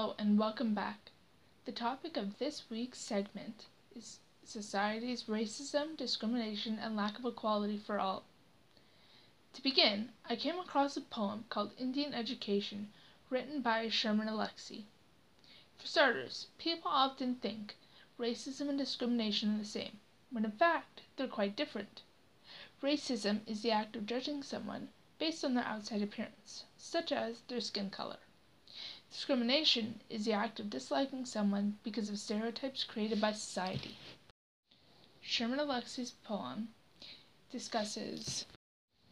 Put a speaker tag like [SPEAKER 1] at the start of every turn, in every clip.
[SPEAKER 1] Hello and welcome back. The topic of this week's segment is society's racism, discrimination, and lack of equality for all. To begin, I came across a poem called Indian Education written by Sherman Alexie. For starters, people often think racism and discrimination are the same, when in fact they're quite different. Racism is the act of judging someone based on their outside appearance, such as their skin color. Discrimination is the act of disliking someone because of stereotypes created by society. Sherman Alexie's poem discusses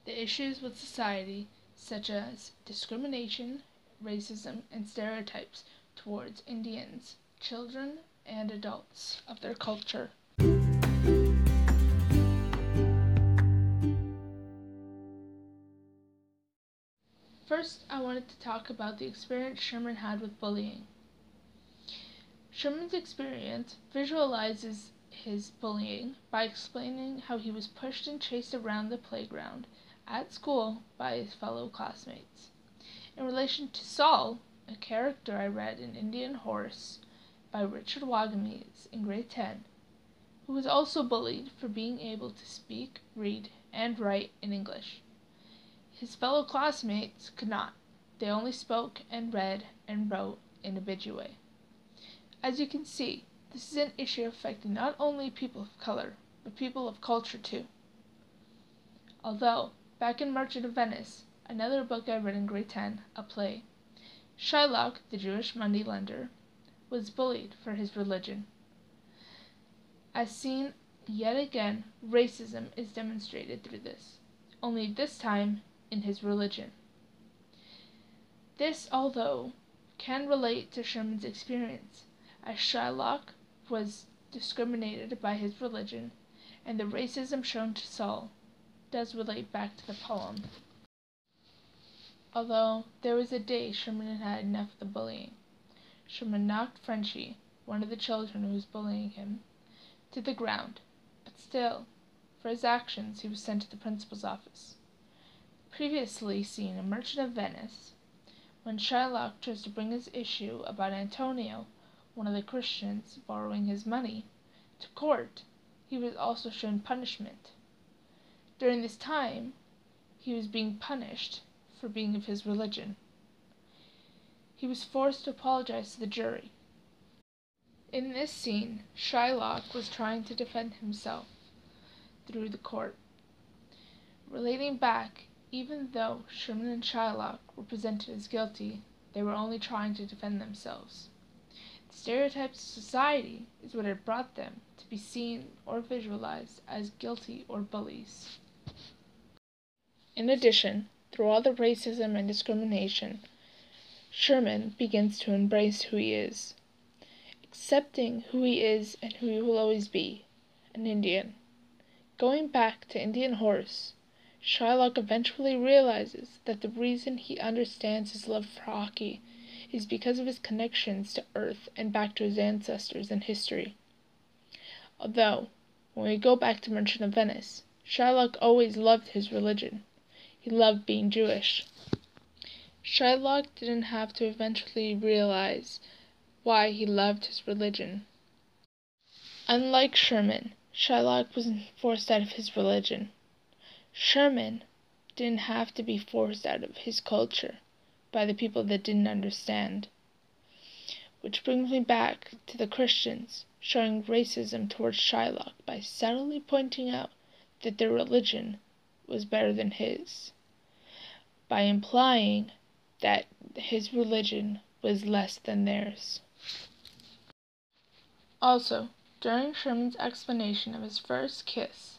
[SPEAKER 1] the issues with society such as discrimination, racism, and stereotypes towards Indians, children, and adults of their culture. First, I wanted to talk about the experience Sherman had with bullying. Sherman's experience visualizes his bullying by explaining how he was pushed and chased around the playground at school by his fellow classmates. In relation to Saul, a character I read in Indian Horse by Richard Wagamese in grade 10, who was also bullied for being able to speak, read, and write in English. His fellow classmates could not. They only spoke and read and wrote in. As you can see, this is an issue affecting not only people of color, but people of culture too. Although, back in Merchant of Venice, another book I read in grade 10, a play, Shylock, the Jewish money lender, was bullied for his religion. As seen yet again, racism is demonstrated through this, only this time in his religion. This, although, can relate to Sherman's experience, as Shylock was discriminated by his religion, and the racism shown to Saul does relate back to the poem. Although there was a day Sherman had had enough of the bullying. Sherman knocked Frenchy, one of the children who was bullying him, to the ground, but still, for his actions he was sent to the principal's office previously seen in Merchant of Venice, when Shylock tries to bring his issue about Antonio, one of the Christians, borrowing his money, to court, he was also shown punishment. During this time, he was being punished for being of his religion. He was forced to apologize to the jury. In this scene, Shylock was trying to defend himself through the court. Relating back even though Sherman and Shylock were presented as guilty, they were only trying to defend themselves. The stereotypes of society is what had brought them to be seen or visualized as guilty or bullies. In addition, through all the racism and discrimination, Sherman begins to embrace who he is, accepting who he is and who he will always be an Indian. Going back to Indian Horse, Shylock eventually realizes that the reason he understands his love for hockey is because of his connections to Earth and back to his ancestors and history. Although, when we go back to Merchant of Venice, Shylock always loved his religion. He loved being Jewish. Shylock didn't have to eventually realize why he loved his religion. Unlike Sherman, Shylock wasn't forced out of his religion. Sherman didn't have to be forced out of his culture by the people that didn't understand. Which brings me back to the Christians showing racism towards Shylock by subtly pointing out that their religion was better than his, by implying that his religion was less than theirs. Also, during Sherman's explanation of his first kiss,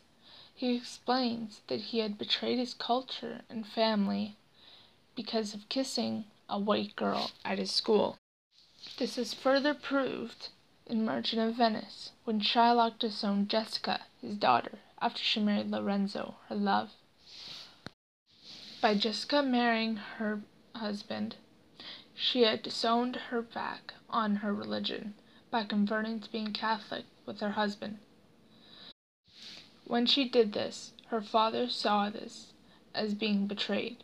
[SPEAKER 1] he explains that he had betrayed his culture and family because of kissing a white girl at his school. This is further proved in Merchant of Venice when Shylock disowned Jessica, his daughter, after she married Lorenzo, her love. By Jessica marrying her husband, she had disowned her back on her religion by converting to being Catholic with her husband. When she did this, her father saw this as being betrayed.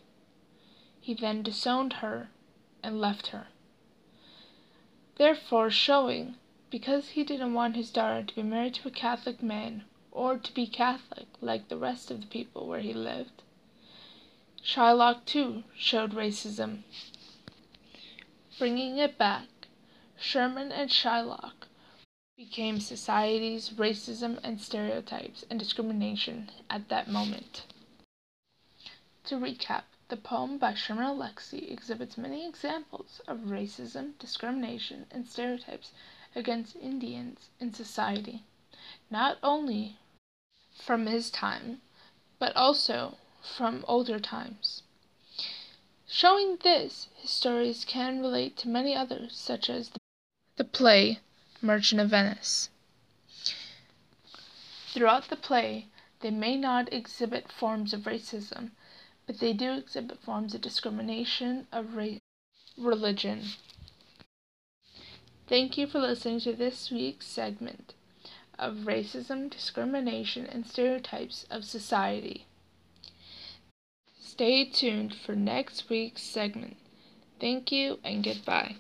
[SPEAKER 1] He then disowned her and left her. therefore showing, because he didn't want his daughter to be married to a Catholic man, or to be Catholic like the rest of the people where he lived. Shylock, too, showed racism. Bringing it back, Sherman and Shylock became society's racism and stereotypes and discrimination at that moment. To recap, the poem by Sherman Alexie exhibits many examples of racism, discrimination, and stereotypes against Indians in society, not only from his time, but also from older times. Showing this, his stories can relate to many others, such as the play Merchant of Venice. Throughout the play, they may not exhibit forms of racism, but they do exhibit forms of discrimination of race, religion. Thank you for listening to this week's segment of racism, discrimination, and stereotypes of society. Stay tuned for next week's segment. Thank you and goodbye.